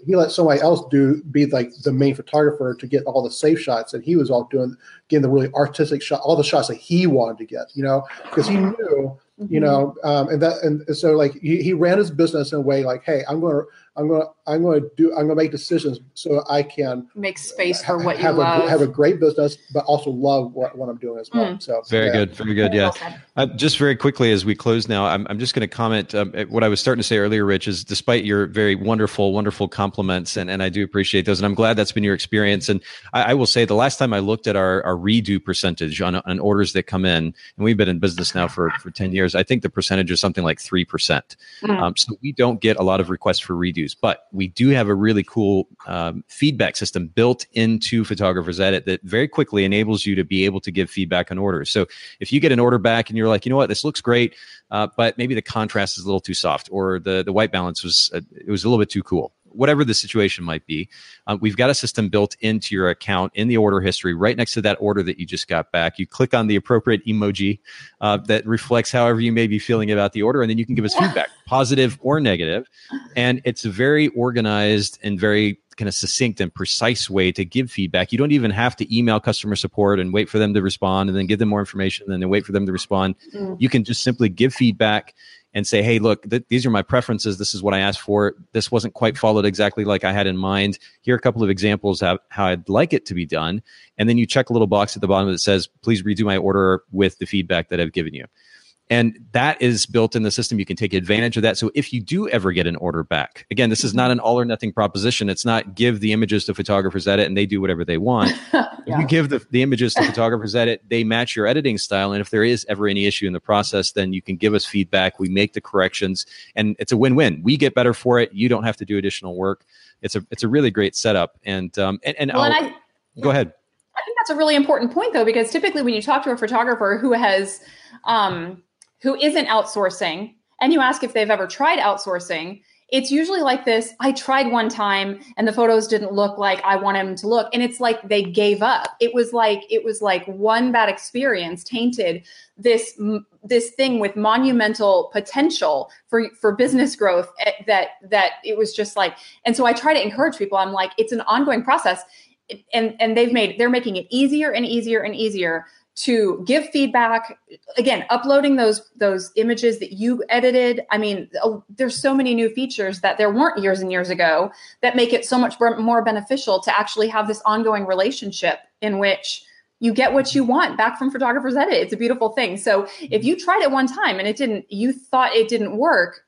he let somebody else do be like the main photographer to get all the safe shots, and he was all doing getting the really artistic shot, all the shots that he wanted to get. You know, because he knew. You know um, and that and so like he, he ran his business in a way like hey i'm going to I'm going to I'm going to do I'm going to make decisions so I can make space for what have you love. A, have a great business, but also love what, what I'm doing as well. Mm. So very yeah. good, very good. Yeah. Uh, just very quickly as we close now, I'm I'm just going to comment um, what I was starting to say earlier, Rich. Is despite your very wonderful, wonderful compliments, and and I do appreciate those, and I'm glad that's been your experience. And I, I will say the last time I looked at our our redo percentage on on orders that come in, and we've been in business now for for ten years, I think the percentage is something like three percent. Mm. Um, so we don't get a lot of requests for redos, but we do have a really cool um, feedback system built into Photographer's Edit that very quickly enables you to be able to give feedback on orders. So if you get an order back and you're like, you know what, this looks great, uh, but maybe the contrast is a little too soft, or the the white balance was uh, it was a little bit too cool whatever the situation might be. Uh, we've got a system built into your account in the order history, right next to that order that you just got back. You click on the appropriate emoji uh, that reflects however you may be feeling about the order, and then you can give us feedback, positive or negative. And it's a very organized and very kind of succinct and precise way to give feedback. You don't even have to email customer support and wait for them to respond and then give them more information and then wait for them to respond. Mm. You can just simply give feedback and say, hey, look, th- these are my preferences. This is what I asked for. This wasn't quite followed exactly like I had in mind. Here are a couple of examples of how I'd like it to be done. And then you check a little box at the bottom that says, please redo my order with the feedback that I've given you. And that is built in the system. You can take advantage of that. So if you do ever get an order back, again, this is not an all or nothing proposition. It's not give the images to photographers edit and they do whatever they want. yeah. If you give the, the images to photographers edit, they match your editing style. And if there is ever any issue in the process, then you can give us feedback. We make the corrections and it's a win-win. We get better for it. You don't have to do additional work. It's a, it's a really great setup. And, um, and, and, well, and I, go ahead. I think that's a really important point though, because typically when you talk to a photographer who has, um, who isn't outsourcing and you ask if they've ever tried outsourcing, it's usually like this I tried one time and the photos didn't look like I wanted them to look. And it's like they gave up. It was like, it was like one bad experience tainted this this thing with monumental potential for for business growth eh, that that it was just like and so i try to encourage people i'm like it's an ongoing process and and they've made they're making it easier and easier and easier to give feedback. Again uploading those those images that you edited i mean there's so many new features that there weren't years and years ago that make it so much more beneficial to actually have this ongoing relationship in which you get what you want back from photographers edit. It's a beautiful thing. So if you tried it one time and it didn't you thought it didn't work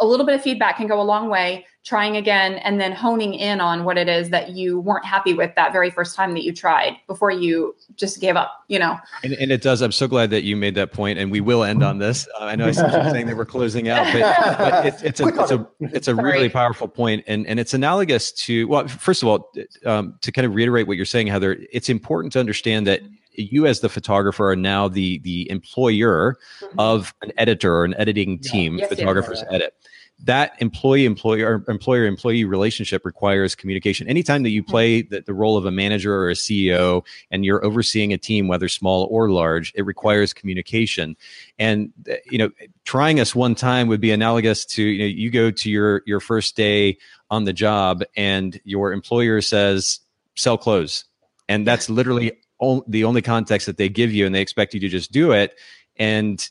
a little bit of feedback can go a long way trying again and then honing in on what it is that you weren't happy with that very first time that you tried before you just gave up you know? And, and it does. I'm so glad that you made that point and we will end on this. Uh, i know i said saying that we're closing out but, but it, it's a it's a it's a really powerful point and and it's analogous to well first of all um, to kind of reiterate what you're saying heather it's important to understand that you as the photographer are now the the employer mm-hmm. of an editor or an editing team yeah. yes, photographers yes, edit that employee employer employer employee relationship requires communication. Anytime that you mm-hmm. play the, the role of a manager or a ceo and you're overseeing a team whether small or large it requires communication. And uh, you know trying us one time would be analogous to you know you go to your your first day on the job and your employer says sell clothes. And that's literally the only context that they give you and they expect you to just do it. And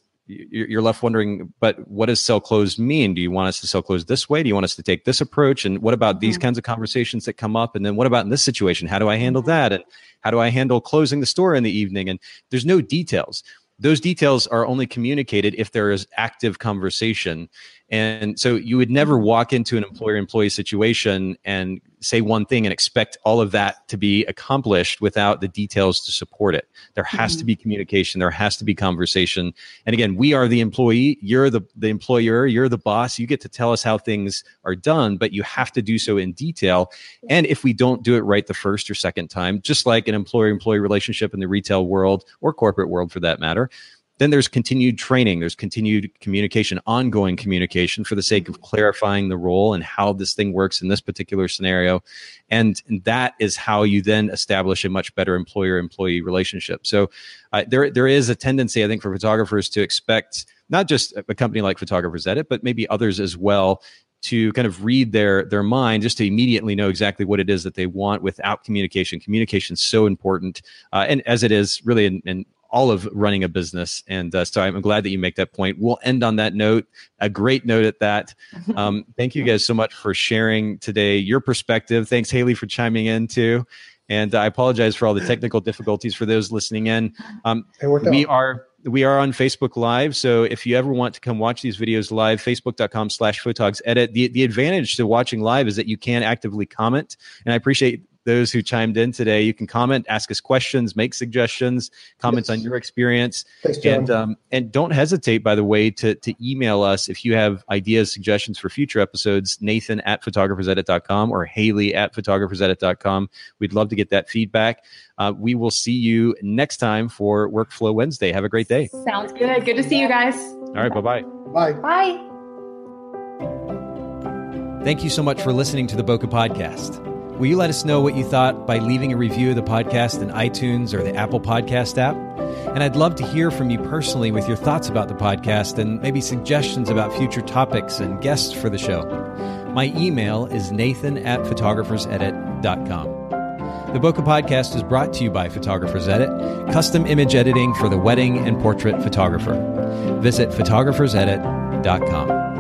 you're left wondering but what does sell closed mean? Do you want us to sell closed this way? Do you want us to take this approach? And what about these mm-hmm. kinds of conversations that come up? And then what about in this situation? How do i handle mm-hmm. that? And how do i handle closing the store in the evening? And there's no details. Those details are only communicated if there is active conversation and so you would never mm-hmm. walk into an employer employee situation and say one thing and expect all of that to be accomplished without the details to support it. There has mm-hmm. to be communication. There has to be conversation. And again, we are the employee. You're the, the employer. You're the boss. You get to tell us how things are done, but you have to do so in detail. And if we don't do it right the first or second time, just like an employer employee relationship in the retail world or corporate world for that matter, then there's continued training, there's continued communication, ongoing communication for the sake of clarifying the role and how this thing works in this particular scenario. And, that is how you then establish a much better employer employee relationship. So uh, there, there is a tendency, I think, for photographers to expect not just a company like Photographers Edit, but maybe others as well to kind of read their their mind just to immediately know exactly what it is that they want without communication communication is so important uh, and as it is really in, in all of running a business. And uh, so I'm glad that you make that point. We'll end on that note, a great note at that. Um, thank you guys so much for sharing today your perspective. Thanks, Haley, for chiming in too. And I apologize for all the technical difficulties for those listening in. Um, we are we are on Facebook Live. So if you ever want to come watch these videos live, facebook.com slash photogs edit. The, the advantage to watching live is that you can actively comment. And I appreciate those who chimed in today. You can comment, ask us questions, make suggestions, comments yes. on your experience, Thanks, and um, and don't hesitate, by the way, to to email us if you have ideas, suggestions for future episodes. Nathan at photographersedit.com or Haley at photographersedit.com. We'd love to get that feedback. Uh, we will see you next time for Workflow Wednesday. Have a great day. Sounds good. Good to see you guys. All right. Bye-bye. Bye. Bye. Thank you so much for listening to the Bokeh Podcast. Will you let us know what you thought by leaving a review of the podcast in iTunes or the Apple Podcast app? And I'd love to hear from you personally with your thoughts about the podcast and maybe suggestions about future topics and guests for the show. My email is nathan at photographersedit.com. The Bokeh Podcast is brought to you by Photographers Edit, custom image editing for the wedding and portrait photographer. Visit photographersedit.com.